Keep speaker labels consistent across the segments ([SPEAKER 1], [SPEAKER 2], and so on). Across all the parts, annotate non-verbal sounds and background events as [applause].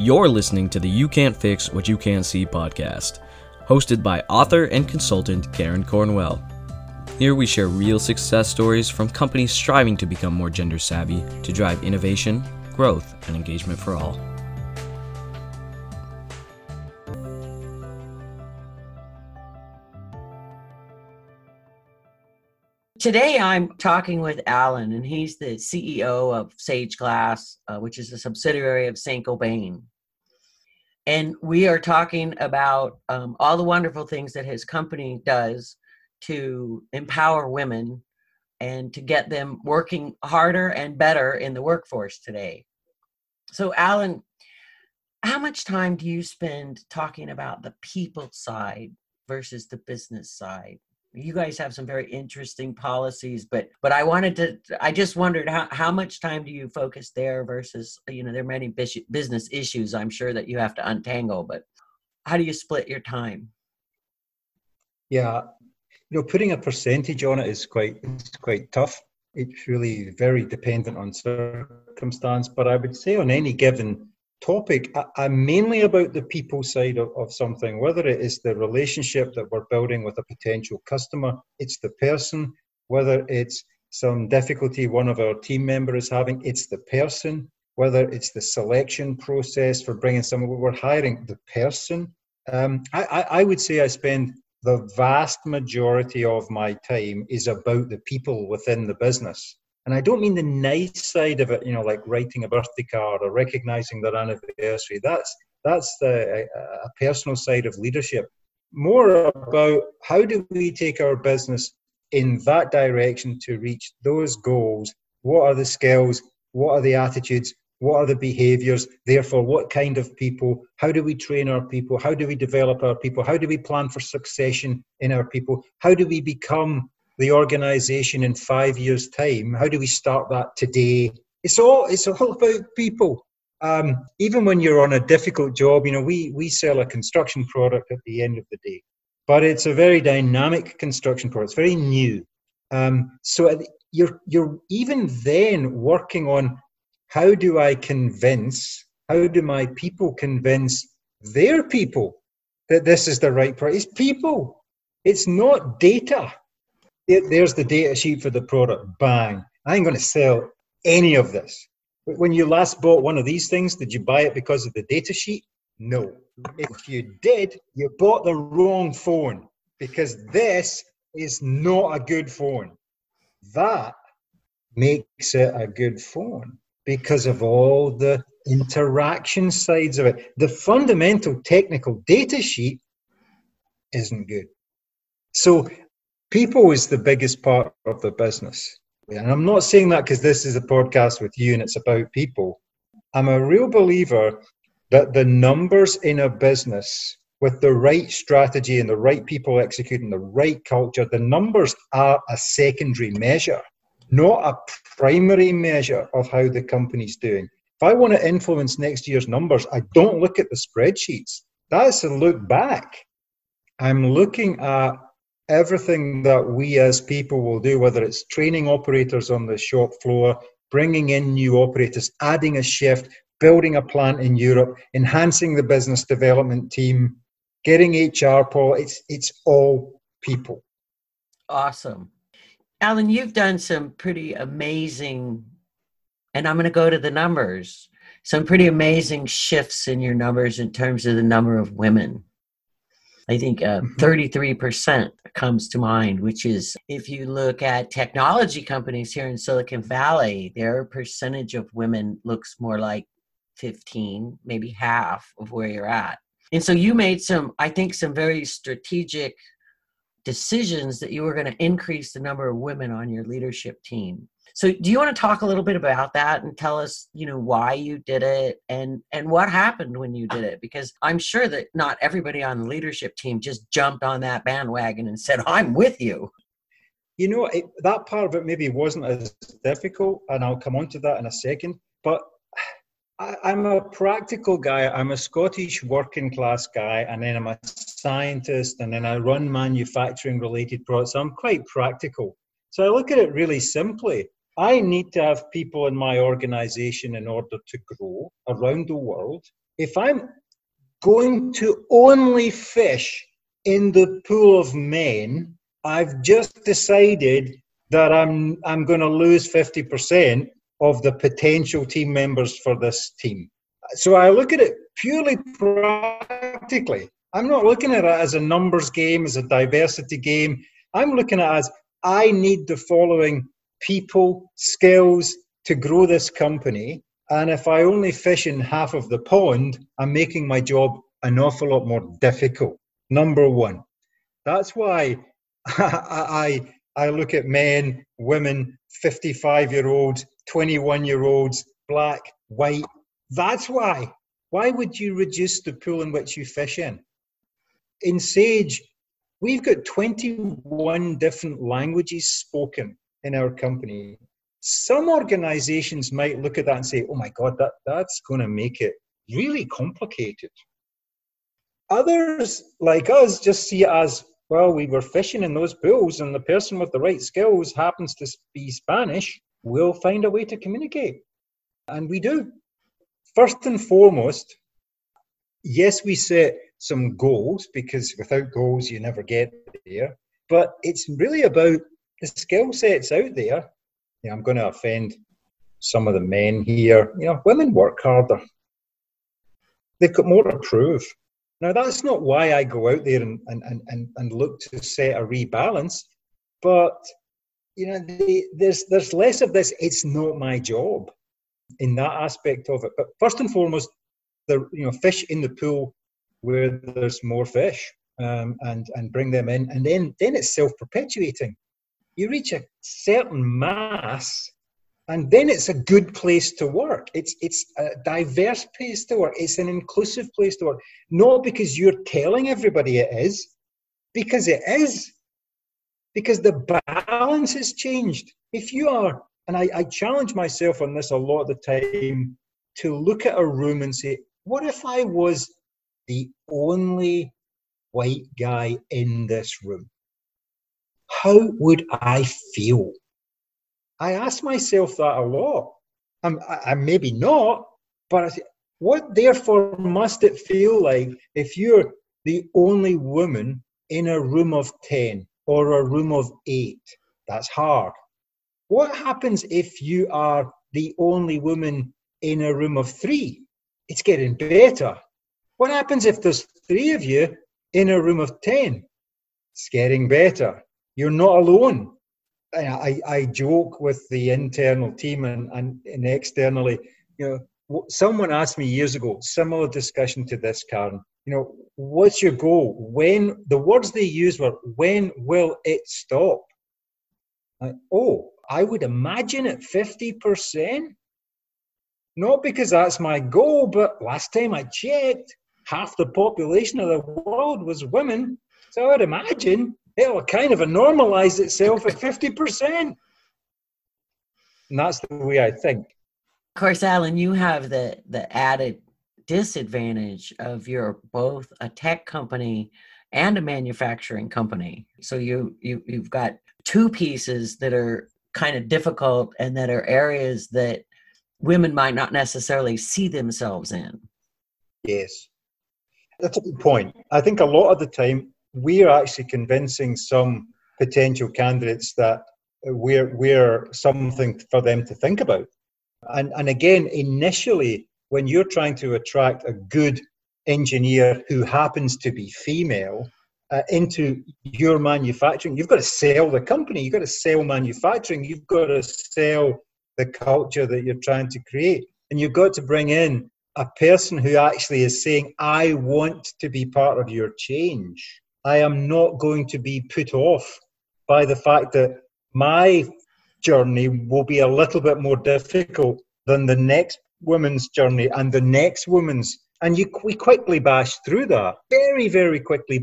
[SPEAKER 1] You're listening to the You Can't Fix What You Can't See podcast, hosted by author and consultant Karen Cornwell. Here we share real success stories from companies striving to become more gender savvy to drive innovation, growth, and engagement for all.
[SPEAKER 2] Today, I'm talking with Alan, and he's the CEO of Sage Glass, uh, which is a subsidiary of Saint Gobain. And we are talking about um, all the wonderful things that his company does to empower women and to get them working harder and better in the workforce today. So, Alan, how much time do you spend talking about the people side versus the business side? You guys have some very interesting policies but but i wanted to i just wondered how, how much time do you focus there versus you know there are many business issues i'm sure that you have to untangle but how do you split your time?
[SPEAKER 3] Yeah you know putting a percentage on it is quite it's quite tough. It's really very dependent on circumstance but i would say on any given topic, I, am mainly about the people side of, of something, whether it is the relationship that we're building with a potential customer, it's the person, whether it's some difficulty one of our team members is having, it's the person, whether it's the selection process for bringing someone, we're hiring the person. Um, I, I, I would say I spend the vast majority of my time is about the people within the business. And I don't mean the nice side of it, you know, like writing a birthday card or recognizing their anniversary. That's that's the a, a personal side of leadership. More about how do we take our business in that direction to reach those goals? What are the skills? What are the attitudes? What are the behaviors? Therefore, what kind of people? How do we train our people? How do we develop our people? How do we plan for succession in our people? How do we become the organization in five years' time? How do we start that today? It's all it's all about people. Um, even when you're on a difficult job, you know, we we sell a construction product at the end of the day, but it's a very dynamic construction product. It's very new. Um, so you're you're even then working on how do I convince, how do my people convince their people that this is the right price? It's people. It's not data there's the data sheet for the product. Bang. I ain't going to sell any of this. When you last bought one of these things, did you buy it because of the data sheet? No. If you did, you bought the wrong phone because this is not a good phone. That makes it a good phone because of all the interaction sides of it. The fundamental technical data sheet isn't good. So people is the biggest part of the business. And I'm not saying that because this is a podcast with you and it's about people. I'm a real believer that the numbers in a business with the right strategy and the right people executing the right culture, the numbers are a secondary measure, not a primary measure of how the company's doing. If I want to influence next year's numbers, I don't look at the spreadsheets. That's a look back. I'm looking at everything that we as people will do, whether it's training operators on the shop floor, bringing in new operators, adding a shift, building a plant in Europe, enhancing the business development team, getting HR, Paul, it's, it's all people.
[SPEAKER 2] Awesome. Alan, you've done some pretty amazing, and I'm going to go to the numbers, some pretty amazing shifts in your numbers in terms of the number of women I think uh, 33% mm-hmm. comes to mind, which is if you look at technology companies here in Silicon Valley, their percentage of women looks more like 15, maybe half of where you're at. And so you made some, I think, some very strategic decisions that you were going to increase the number of women on your leadership team. So do you want to talk a little bit about that and tell us, you know, why you did it and and what happened when you did it? Because I'm sure that not everybody on the leadership team just jumped on that bandwagon and said, "I'm with you."
[SPEAKER 3] You know, it, that part of it maybe wasn't as difficult, and I'll come on to that in a second. But I, I'm a practical guy. I'm a Scottish working class guy, and then I'm a scientist, and then I run manufacturing related products. So I'm quite practical. So I look at it really simply. I need to have people in my organization in order to grow around the world. if I'm going to only fish in the pool of men, I've just decided that I'm I'm going to lose 50% of the potential team members for this team. So I look at it purely practically. I'm not looking at it as a numbers game, as a diversity game. I'm looking at it as I need the following people, skills to grow this company. And if I only fish in half of the pond, I'm making my job an awful lot more difficult. Number one. That's why [laughs] I, I look at men, women, 55 year olds, 21 year olds, black, white. That's why. Why would you reduce the pool in which you fish in? In Sage, we've got 21 different languages spoken in our company. Some organizations might look at that and say, oh my God, that, that's going to make it really complicated. Others, like us, just see it as well, we were fishing in those pools, and the person with the right skills happens to be Spanish, we'll find a way to communicate. And we do. First and foremost, yes, we set some goals because without goals, you never get there. But it's really about the skill sets out there. Know, I'm going to offend some of the men here. You know, women work harder. They've got more to prove. Now, that's not why I go out there and, and, and, and look to set a rebalance, but you know, the, there's there's less of this. It's not my job in that aspect of it. But first and foremost, the you know fish in the pool where there's more fish, um, and and bring them in, and then then it's self perpetuating. You reach a certain mass, and then it's a good place to work. It's it's a diverse place to work. It's an inclusive place to work. Not because you're telling everybody it is, because it is. Because the balance has changed. If you are, and I, I challenge myself on this a lot of the time, to look at a room and say, what if I was the only white guy in this room? How would I feel? I ask myself that a lot. I'm, I, maybe not, but I what therefore must it feel like if you're the only woman in a room of 10 or a room of 8? That's hard. What happens if you are the only woman in a room of three? It's getting better. What happens if there's three of you in a room of 10? It's getting better. You're not alone. I, I joke with the internal team and, and, and externally, you know, someone asked me years ago, similar discussion to this, Karen, you know, what's your goal? When the words they used were, when will it stop? Oh, I would imagine at 50%. Not because that's my goal, but last time I checked, half the population of the world was women. So I would imagine it'll kind of normalize itself at [laughs] 50%. And that's the way I think.
[SPEAKER 2] Of course, Alan, you have the, the added disadvantage of you're both a tech company and a manufacturing company. So you, you you've got two pieces that are kind of difficult and that are areas that women might not necessarily see themselves in.
[SPEAKER 3] Yes. That's a good point. I think a lot of the time we're actually convincing some potential candidates that we're we're something for them to think about. And and again, initially, when you're trying to attract a good engineer who happens to be female uh, into your manufacturing, you've got to sell the company. You've got to sell manufacturing. You've got to sell the culture that you're trying to create, and you've got to bring in a person who actually is saying, "I want to be part of your change." I am not going to be put off by the fact that my journey will be a little bit more difficult than the next woman's journey and the next woman's. And you, we quickly bash through that very, very quickly.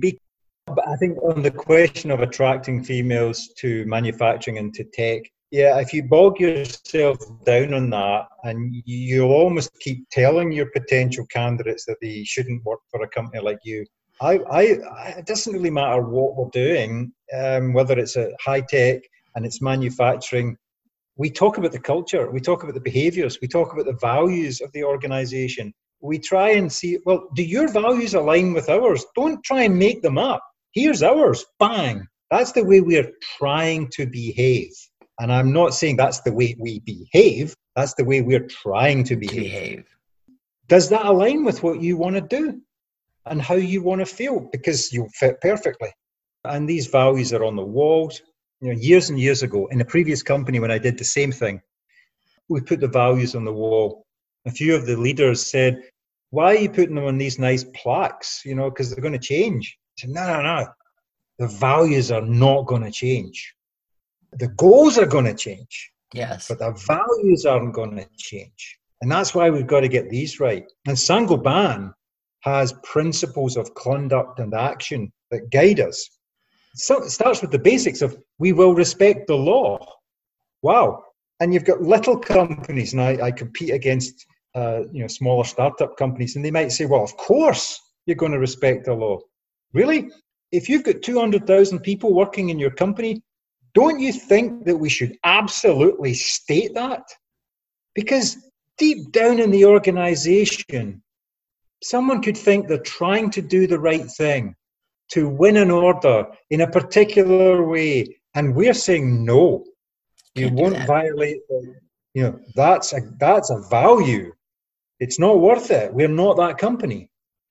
[SPEAKER 3] But I think on the question of attracting females to manufacturing and to tech, yeah, if you bog yourself down on that and you'll almost keep telling your potential candidates that they shouldn't work for a company like you, I, I, it doesn't really matter what we're doing, um, whether it's a high tech and it's manufacturing. We talk about the culture, we talk about the behaviors, we talk about the values of the organization. we try and see, well, do your values align with ours? Don't try and make them up. Here's ours. Bang. That's the way we're trying to behave. And I'm not saying that's the way we behave, that's the way we're trying to behave. behave. Does that align with what you want to do and how you want to feel? Because you'll fit perfectly. And these values are on the walls. You know, years and years ago, in a previous company, when I did the same thing, we put the values on the wall. A few of the leaders said, Why are you putting them on these nice plaques? You know, because they're going to change. I said, No, no, no. The values are not going to change. The goals are going to change.
[SPEAKER 2] Yes.
[SPEAKER 3] But the values aren't going to change. And that's why we've got to get these right. And Saint-Gobain has principles of conduct and action that guide us. So it starts with the basics of we will respect the law. Wow. And you've got little companies, and I, I compete against uh, you know smaller startup companies, and they might say, well, of course you're going to respect the law. Really? If you've got 200,000 people working in your company, don't you think that we should absolutely state that? Because deep down in the organization, someone could think they're trying to do the right thing, to win an order in a particular way, and we're saying no. You Can't won't violate. You know that's a that's a value. It's not worth it. We're not that company.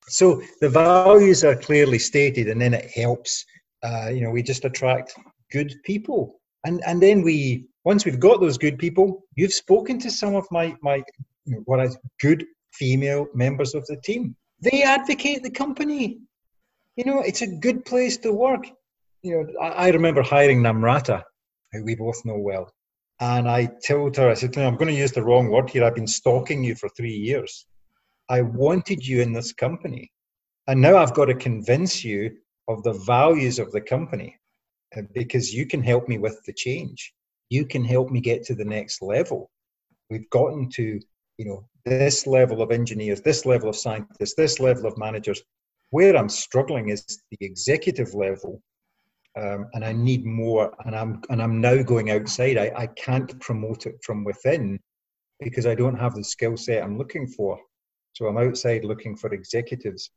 [SPEAKER 3] So the values are clearly stated, and then it helps. Uh, you know, we just attract good people. And and then we once we've got those good people, you've spoken to some of my my what I good female members of the team. They advocate the company. You know, it's a good place to work. You know, I, remember hiring Namrata, who we both know well. And I told her, I said, I'm going to use the wrong word here. I've been stalking you for three years. I wanted you in this company. And now I've got to convince you of the values of the company. Uh, because you can help me with the change. You can help me get to the next level. We've gotten to, you know, this level of engineers, this level of scientists, this level of managers. Where I'm struggling is the executive level, um, and I need more. And I'm and I'm now going outside. I, I can't promote it from within because I don't have the skill set I'm looking for. So I'm outside looking for executives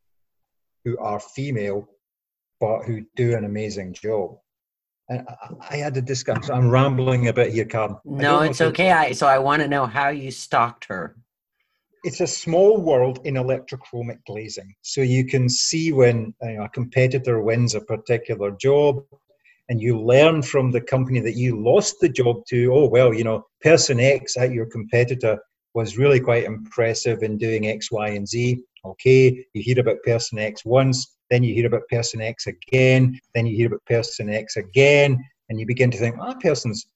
[SPEAKER 3] who are female but who do an amazing job. And I had a discussion. I'm rambling a bit here, Carl.
[SPEAKER 2] No, it's okay. I so I want to know how you stalked her.
[SPEAKER 3] It's a small world in electrochromic glazing, so you can see when you know, a competitor wins a particular job, and you learn from the company that you lost the job to. Oh well, you know, person X at your competitor was really quite impressive in doing X, Y, and Z. Okay, you hear about person X once then you hear about person X again, then you hear about person X again, and you begin to think, well, that person's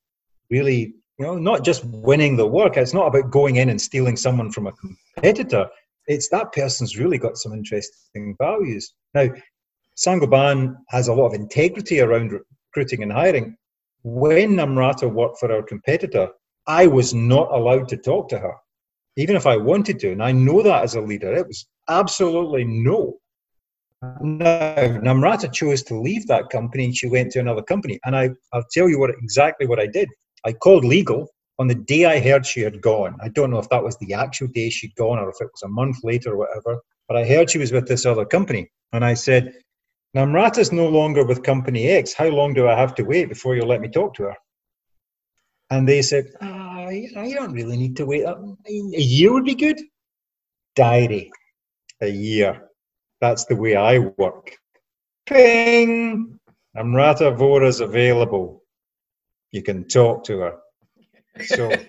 [SPEAKER 3] really, you know, not just winning the work. It's not about going in and stealing someone from a competitor. It's that person's really got some interesting values. Now, Saint-Gobain has a lot of integrity around recruiting and hiring. When Namrata worked for our competitor, I was not allowed to talk to her, even if I wanted to. And I know that as a leader. It was absolutely no. No, Namrata chose to leave that company and she went to another company. And I, I'll tell you what exactly what I did. I called legal on the day I heard she had gone. I don't know if that was the actual day she'd gone or if it was a month later or whatever, but I heard she was with this other company. And I said, Namrata's no longer with company X. How long do I have to wait before you'll let me talk to her? And they said, oh, you, don't really need to wait. Um, a year would be good. Diary, a year. That's the way I work. Ping! Namrata Vohra's available. You can talk to her. So [laughs]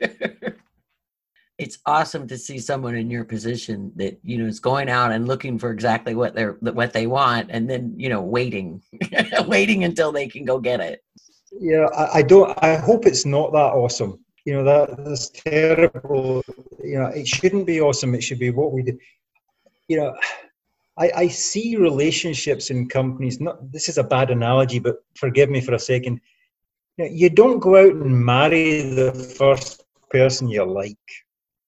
[SPEAKER 2] it's awesome to see someone in your position that you know is going out and looking for exactly what they're what they want and then you know waiting [laughs] waiting until they can go get it
[SPEAKER 3] yeah I, I, don't i hope it's not that awesome you know that that's terrible you know it shouldn't be awesome it should be what we do you know I, I see relationships in companies. Not this is a bad analogy, but forgive me for a second. You, don't go out and marry the first person you like.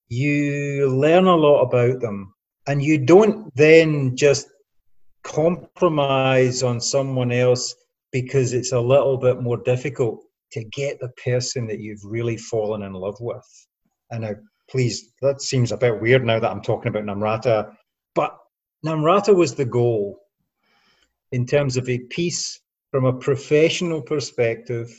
[SPEAKER 3] You learn a lot about them, and you don't then just compromise on someone else because it's a little bit more difficult to get the person that you've really fallen in love with. And I, please, that seems a bit weird now that I'm talking about Namrata. But Namrata was the goal in terms of a piece from a professional perspective,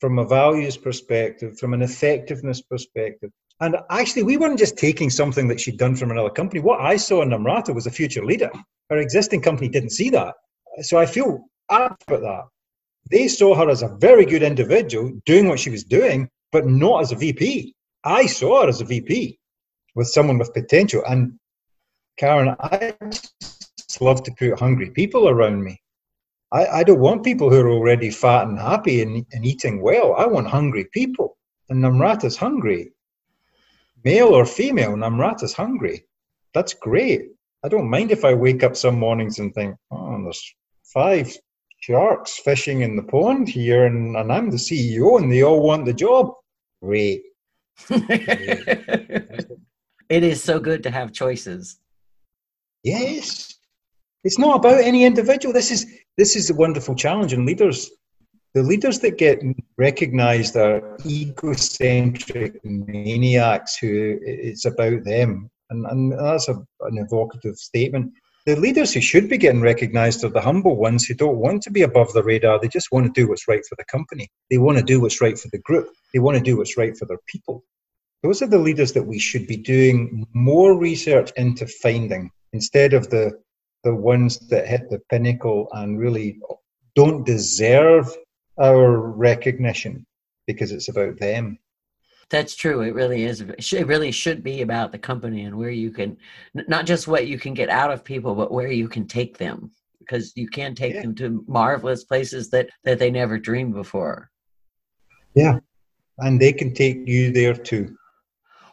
[SPEAKER 3] from a values perspective, from an effectiveness perspective. And actually, we weren't just taking something that she'd done from another company. What I saw in Namrata was a future leader. Her existing company didn't see that. So I feel apt about that. They saw her as a very good individual doing what she was doing, but not as a VP. I saw her as a VP with someone with potential. And Karen, I just love to put hungry people around me. I, I don't want people who are already fat and happy and, and eating well. I want hungry people. And Namrata's hungry. Male or female, Namrata's hungry. That's great. I don't mind if I wake up some mornings and think, oh, there's five sharks fishing in the pond here, and, and I'm the CEO, and they all want the job. Great. [laughs]
[SPEAKER 2] it is so good to have choices.
[SPEAKER 3] Yes. It's not about any individual. This is this is a wonderful challenge, and leaders, the leaders that get recognised are egocentric maniacs who it's about them, and, and that's a, an evocative statement the leaders who should be getting recognized are the humble ones who don't want to be above the radar. They just want to do what's right for the company. They want to do what's right for the group. They want to do what's right for their people. Those are the leaders that we should be doing more research into finding instead of the the ones that hit the pinnacle and really don't deserve our recognition because it's about them.
[SPEAKER 2] That's true. It really is. It really should be about the company and where you can, not just what you can get out of people, but where you can take them because you can take yeah. them to marvelous places that that they never dreamed before.
[SPEAKER 3] Yeah, and they can take you there too.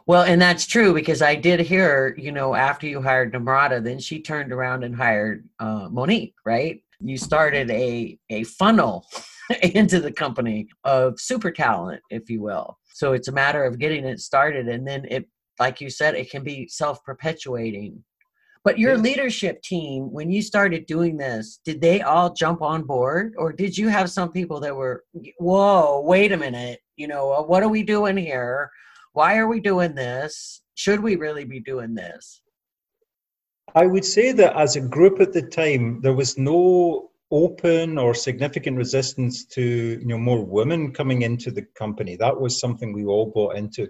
[SPEAKER 2] Well, and that's true because I did hear, you know, after you hired Namrata, then she turned around and hired uh, Monique, right? You started a a funnel [laughs] into the company of super talent, if you will. So it's a matter of getting it started. And then it, like you said, it can be self perpetuating. But your leadership team, when you started doing this, did they all jump on board? Or did you have some people that were, whoa, wait a minute, you know, uh, what are we doing here? Why are we doing this? Should we really be doing this?
[SPEAKER 3] I would say that as a group at the time, there was no open or significant resistance to you know more women coming into the company that was something we all bought into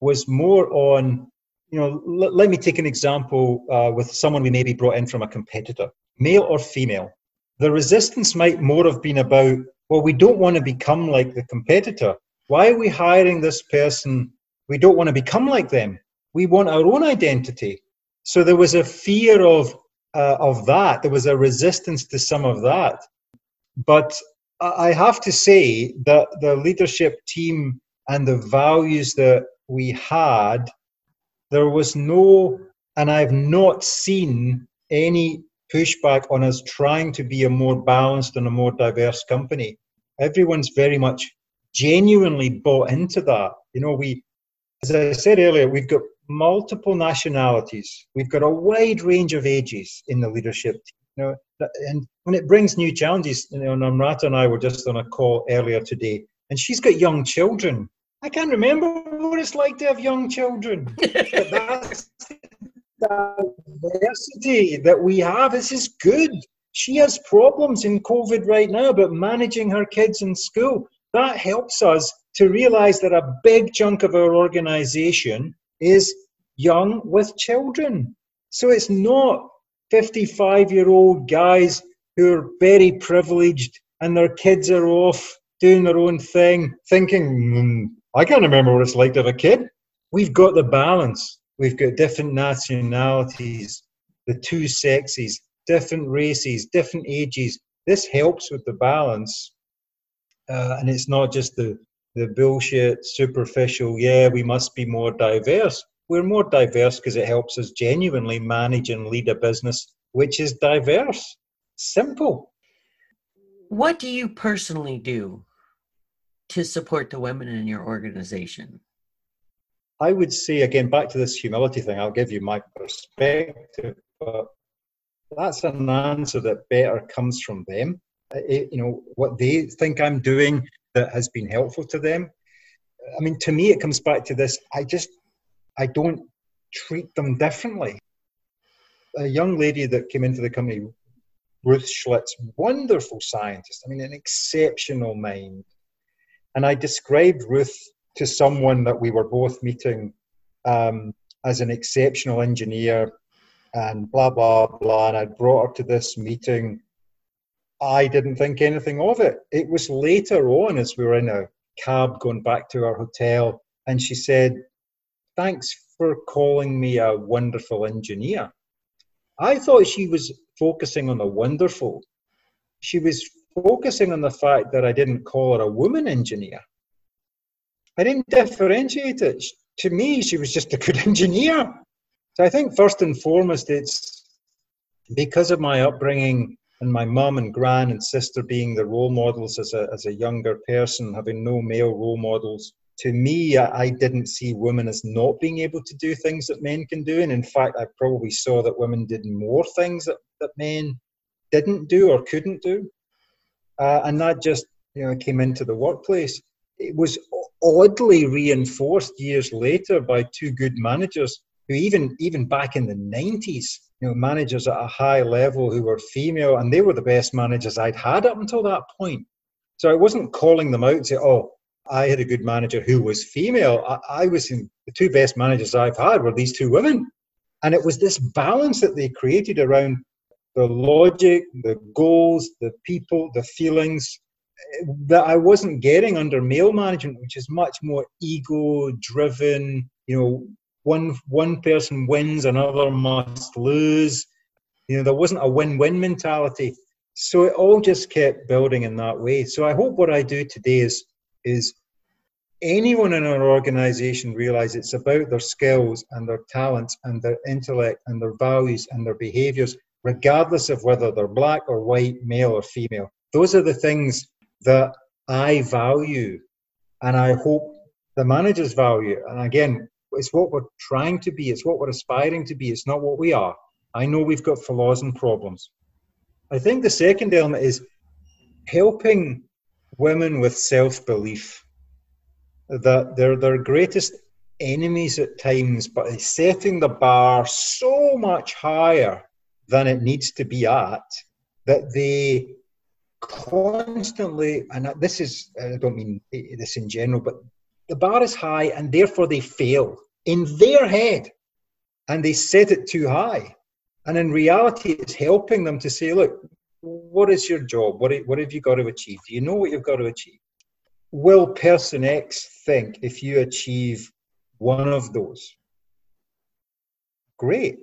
[SPEAKER 3] was more on you know l- let me take an example uh, with someone we maybe brought in from a competitor male or female the resistance might more have been about well we don't want to become like the competitor why are we hiring this person we don't want to become like them we want our own identity so there was a fear of uh, of that. There was a resistance to some of that. But I have to say that the leadership team and the values that we had, there was no, and I've not seen any pushback on us trying to be a more balanced and a more diverse company. Everyone's very much genuinely bought into that. You know, we, as I said earlier, we've got multiple nationalities. We've got a wide range of ages in the leadership team. You know, and when it brings new challenges, you know, Namrata and I were just on a call earlier today, and she's got young children. I can't remember what it's like to have young children. [laughs] but that's the diversity that we have. This is good. She has problems in COVID right now, but managing her kids in school, that helps us to realize that a big chunk of our organization is young with children. So it's not 55 year old guys who are very privileged and their kids are off doing their own thing, thinking, mm, I can't remember what it's like to have a kid. We've got the balance. We've got different nationalities, the two sexes, different races, different ages. This helps with the balance. Uh, and it's not just the the bullshit, superficial, yeah, we must be more diverse. We're more diverse because it helps us genuinely manage and lead a business which is diverse. Simple.
[SPEAKER 2] What do you personally do to support the women in your organization?
[SPEAKER 3] I would say, again, back to this humility thing, I'll give you my perspective, but that's an answer that better comes from them. It, you know, what they think I'm doing that has been helpful to them. I mean, to me, it comes back to this. I just I don't treat them differently. A young lady that came into the company, Ruth Schlitz, wonderful scientist, I mean, an exceptional mind. And I described Ruth to someone that we were both meeting um, as an exceptional engineer and blah, blah, blah. And I brought her to this meeting. I didn't think anything of it. It was later on, as we were in a cab going back to our hotel, and she said, Thanks for calling me a wonderful engineer. I thought she was focusing on the wonderful. She was focusing on the fact that I didn't call her a woman engineer. I didn't differentiate it. To me, she was just a good [laughs] engineer. So I think first and foremost, it's because of my upbringing and my mum and gran and sister being the role models as a, as a younger person, having no male role models. To me, I, I didn't see women as not being able to do things that men can do. And in fact, I probably saw that women did more things that, that men didn't do or couldn't do. Uh, and that just you know came into the workplace. It was oddly reinforced years later by two good managers who even even back in the 90s you know managers at a high level who were female and they were the best managers i'd had up until that point so i wasn't calling them out and say oh i had a good manager who was female i, I was in the two best managers i've had were these two women and it was this balance that they created around the logic the goals the people the feelings eh, that I wasn't getting under male management, which is much more ego driven. You know, one one person wins, another must lose. You know, there wasn't a win win mentality. So it all just kept building in that way. So I hope what I do today is is anyone in our organization realize it's about their skills and their talents and their intellect and their values and their behaviors, regardless of whether they're black or white, male or female. Those are the things that I value and I hope the managers value. And again, it's what we're trying to be, it's what we're aspiring to be, it's not what we are. I know we've got flaws and problems. I think the second element is helping women with self belief that they're their greatest enemies at times, but setting the bar so much higher than it needs to be at that they constantly, and this is, I don't mean this in general, but the bar is high and therefore they fail in their head and they set it too high. And in reality, it's helping them to say, look, what is your job? What, have you got to achieve? Do you know what you've got to achieve? Will person X think if you achieve one of those? Great.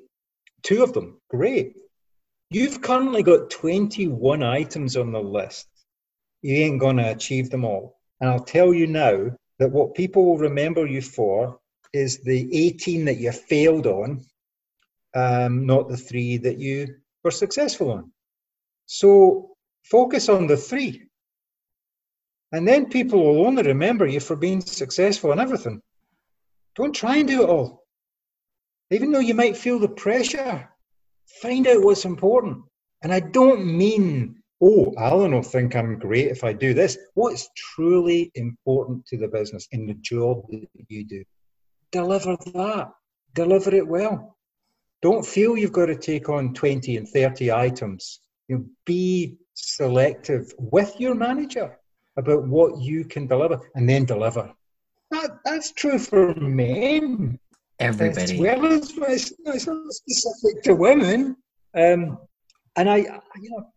[SPEAKER 3] Two of them, great. You've currently got 21 items on the list. You ain't going to achieve them all. And I'll tell you now that what people will remember you for is the 18 that you failed on, um, not the three that you were successful on. So focus on the three. And then people will only remember you for being successful in everything. Don't try and do it all. Even though you might feel the pressure Find out what's important. And I don't mean, oh, Alan will think I'm great if I do this. What's truly important to the business in the job that you do? Deliver that. Deliver it well. Don't feel you've got to take on 20 and 30 items. You know, be selective with your manager about what you can deliver and then deliver. That, that's true for men
[SPEAKER 2] everybody.
[SPEAKER 3] As well as it's, not specific to women. Um, and I, you know,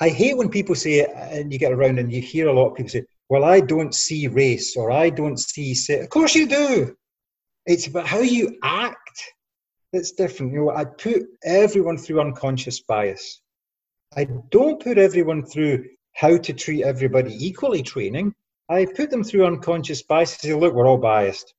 [SPEAKER 3] I hate when people say and you get around and you hear a lot of people say, "Well, I don't see race, or I don't see." Of course, you do. It's about how you act that's different. You know, I put everyone through unconscious bias. I don't put everyone through how to treat everybody equally training. I put them through unconscious bias say, look, we're all biased.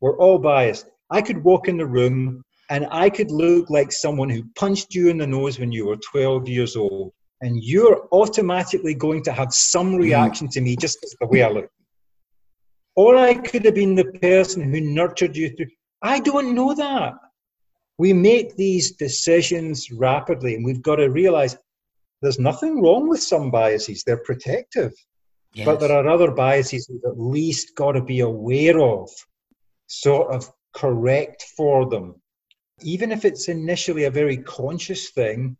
[SPEAKER 3] We're all biased. I could walk in the room and I could look like someone who punched you in the nose when you were 12 years old. And you're automatically going to have some mm-hmm. reaction to me just the way I look. Or I could have been the person who nurtured you through. I don't know that. We make these decisions rapidly, and we've got to realize there's nothing wrong with some biases. They're protective. Yes. But there are other biases we've at least got to be aware of sort of correct for them. Even if it's initially a very conscious thing,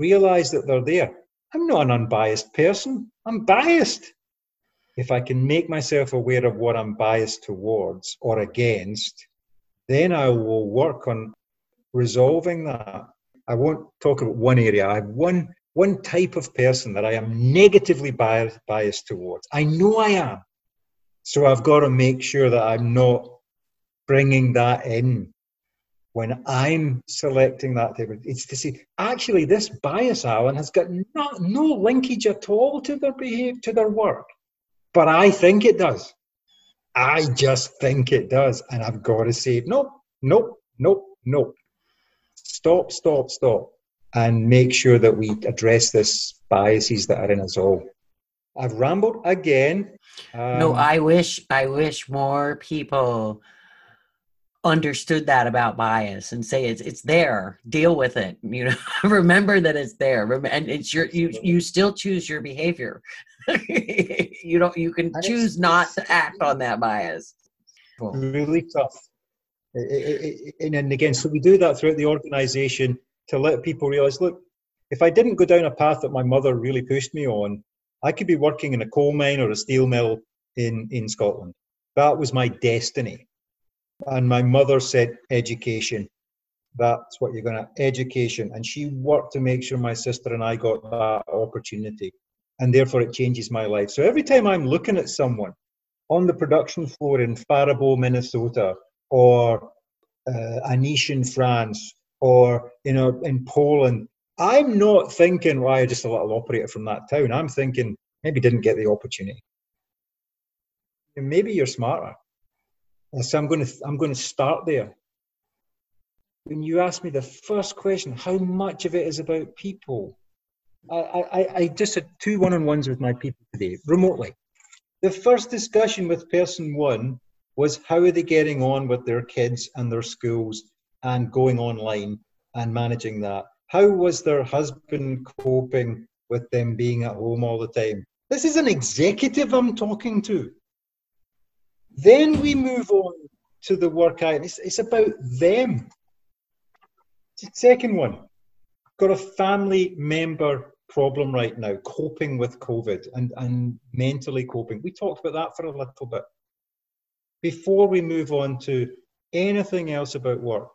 [SPEAKER 3] realize that they're there. I'm not an unbiased person, I'm biased. If I can make myself aware of what I'm biased towards or against, then I will work on resolving that. I won't talk about one area. I have one one type of person that I am negatively biased, biased towards. I know I am. So I've got to make sure that I'm not bringing that in when I'm selecting that type of, it's to see actually this bias, Alan, has got not, no linkage at all to their behavior, to their work. But I think it does. I just think it does. And I've got to say, nope, nope, nope, nope. Stop, stop, stop. And make sure that we address this biases that are in us all. I've rambled again.
[SPEAKER 2] Um, no, I wish I wish more people understood that about bias and say it's it's there deal with it [laughs] you know remember that it's there and it's your you you still choose your behavior. [laughs] You don't you can choose not to act on that bias. [laughs]
[SPEAKER 3] Really tough. And again so we do that throughout the organization to let people realize look if i didn't go down a path that my mother really pushed me on i could be working in a coal mine or a steel mill in in scotland. That was my destiny and my mother said, education. That's what you're going to, education. And she worked to make sure my sister and I got that opportunity. And therefore, it changes my life. So every time I'm looking at someone on the production floor in Faribault, Minnesota, or uh, Aniche in France, or you know in Poland, I'm not thinking, why well, just a little operator from that town. I'm thinking maybe didn't get the opportunity. Maybe you're smarter. So I'm going to I'm going to start there. When you ask me the first question, how much of it is about people? I, I, I just had two one-on-ones with my people today, remotely. The first discussion with person one was how are they getting on with their kids and their schools and going online and managing that? How was their husband coping with them being at home all the time? This is an executive I'm talking to. Then we move on to the workout. It's, it's about them. Second one, got a family member problem right now, coping with COVID and, and mentally coping. We talked about that for a little bit. Before we move on to anything else about work,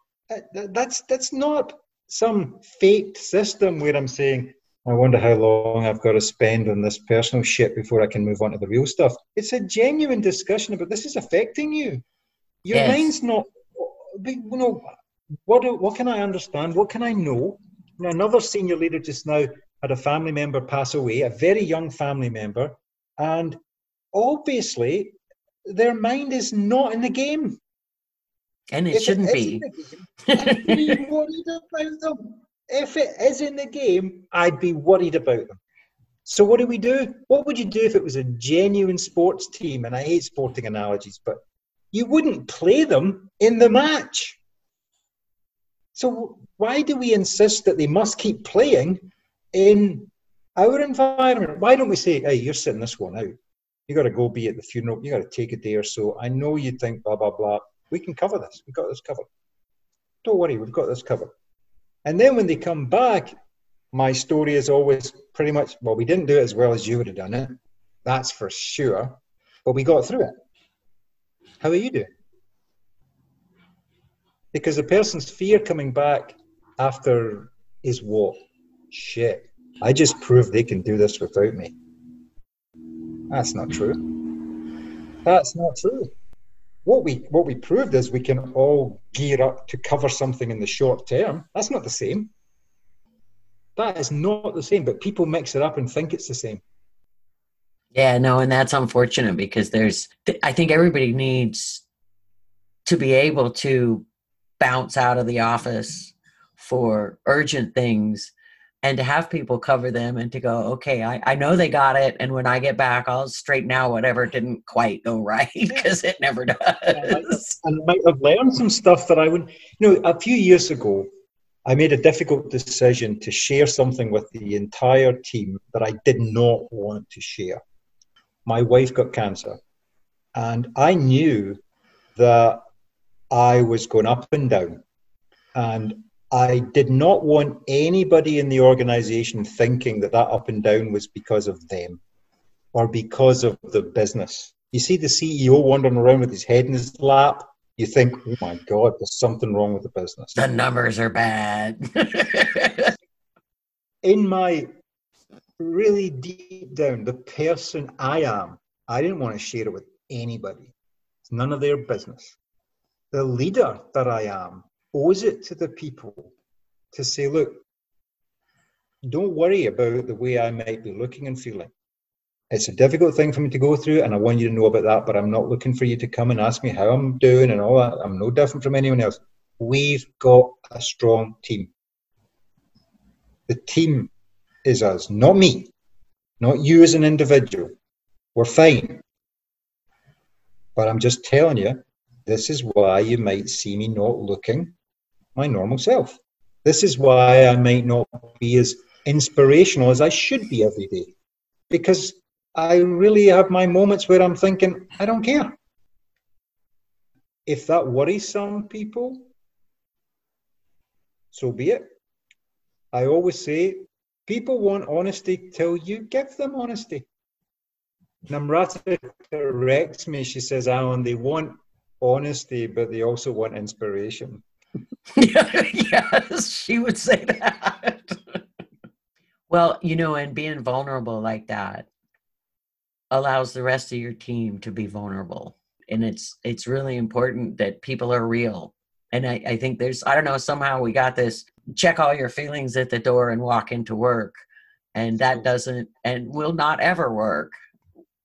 [SPEAKER 3] that's, that's not some faked system where I'm saying, I wonder how long I've got to spend on this personal shit before I can move on to the real stuff. It's a genuine discussion about this is affecting you. Your yes. mind's not, you know, what, do, what can I understand? What can I know? Now, another senior leader just now had a family member pass away, a very young family member, and obviously their mind is not in the game.
[SPEAKER 2] And it if shouldn't it
[SPEAKER 3] be. If it is in the game, I'd be worried about them. So what do we do? What would you do if it was a genuine sports team? And I hate sporting analogies, but you wouldn't play them in the match. So why do we insist that they must keep playing in our environment? Why don't we say, hey, you're sitting this one out. You got to go be at the funeral. You got to take a day or so. I know you think blah blah blah. We can cover this. We've got this covered. Don't worry, we've got this covered. And then when they come back, my story is always pretty much, well, we didn't do it as well as you would have done it. That's for sure. But we got through it. How are you doing? Because the person's fear coming back after is what? Shit. I just proved they can do this without me. That's not true. That's not true what we what we proved is we can all gear up to cover something in the short term. That's not the same. That is not the same, but people mix it up and think it's the same.
[SPEAKER 2] Yeah, no, and that's unfortunate because there's I think everybody needs to be able to bounce out of the office for urgent things and to have people cover them and to go, okay, I, I know they got it. And when I get back, I'll straighten out whatever didn't quite go [laughs] right because it never does.
[SPEAKER 3] And [laughs] I might have learned some stuff that I would, you know, a few years ago, I made a difficult decision to share something with the entire team that I did not want to share. My wife got cancer. And I knew that I was going up and down. And I did not want anybody in the organization thinking that that up and down was because of them or because of the business. You see the CEO wandering around with his head in his lap, you think, oh my God, there's something wrong with the business.
[SPEAKER 2] The numbers are bad. [laughs]
[SPEAKER 3] in my really deep down, the person I am, I didn't want to share it with anybody. It's none of their business. The leader that I am owes it to the people to say, look, don't worry about the way I might be looking and feeling. It's a difficult thing for me to go through, and I want you to know about that, but I'm not looking for you to come and ask me how I'm doing and all that. I'm no different from anyone else. We've got a strong team. The team is us, not me, not you as an individual. We're fine. But I'm just telling you, this is why you might see me not looking my normal self. This is why I might not be as inspirational as I should be every day. Because I really have my moments where I'm thinking, I don't care. If that worries some people, so be it. I always say, people want honesty till you give them honesty. Namrata corrects me. She says, Alan, they want honesty, but they also want inspiration. [laughs]
[SPEAKER 2] yes, she would say that. [laughs] well, you know, and being vulnerable like that allows the rest of your team to be vulnerable. And it's it's really important that people are real. And I, I think there's I don't know, somehow we got this check all your feelings at the door and walk into work. And that doesn't and will not ever work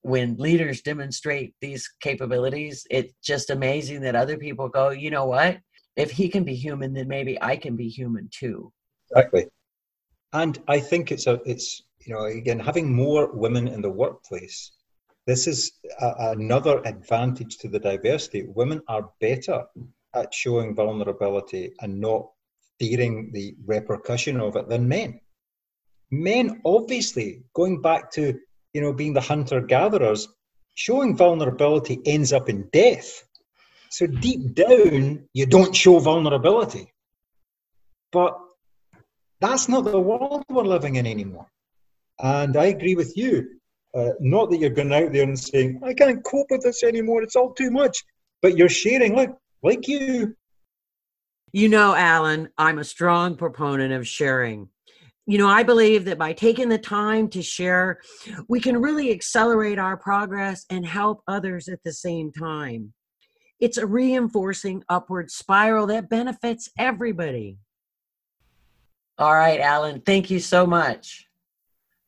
[SPEAKER 2] when leaders demonstrate these capabilities, it's just amazing that other people go, you know what? If he can be human, then maybe I can be human too.
[SPEAKER 3] Exactly. And I think it's a it's you know again having more women in the workplace. This is a, another advantage to the diversity. Women are better at showing vulnerability and not fearing the repercussion of it than men. Men, obviously, going back to you know, being the hunter gatherers, showing vulnerability ends up in death. So deep down, you don't show vulnerability. But that's not the world we're living in anymore. And I agree with you. Uh, not that you're going out there and saying, I can't cope with this anymore, it's all too much. But you're sharing, like, like you.
[SPEAKER 2] You know, Alan, I'm a strong proponent of sharing you know, I believe that by taking the time to share, we can really accelerate our progress and help others at the same time. It's a reinforcing upward spiral that benefits everybody. All right, Alan, thank you so much.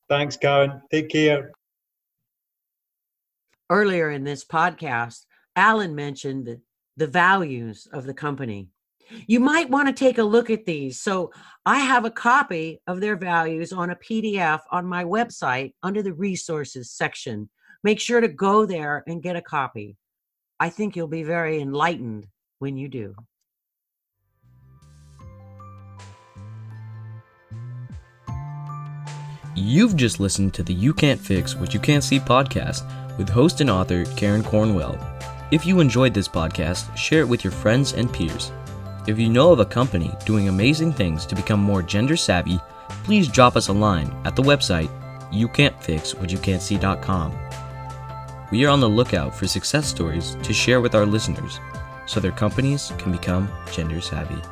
[SPEAKER 3] Thanks, Karen. Take care.
[SPEAKER 2] Earlier in this podcast, Alan mentioned the values of the company. You might want to take a look at these. So I have a copy of their values on a PDF on my website under the resources section. Make sure to go there and get a copy. I think you'll be very enlightened when you do.
[SPEAKER 1] You've just listened to the You Can't Fix What You Can't See podcast with host and author Karen Cornwell. If you enjoyed this podcast, share it with your friends and peers. If you know of a company doing amazing things to become more gender savvy, please drop us a line at the website youcan'tfixwhatyoucan'tsee.com. We are on the lookout for success stories to share with our listeners so their companies can become gender savvy.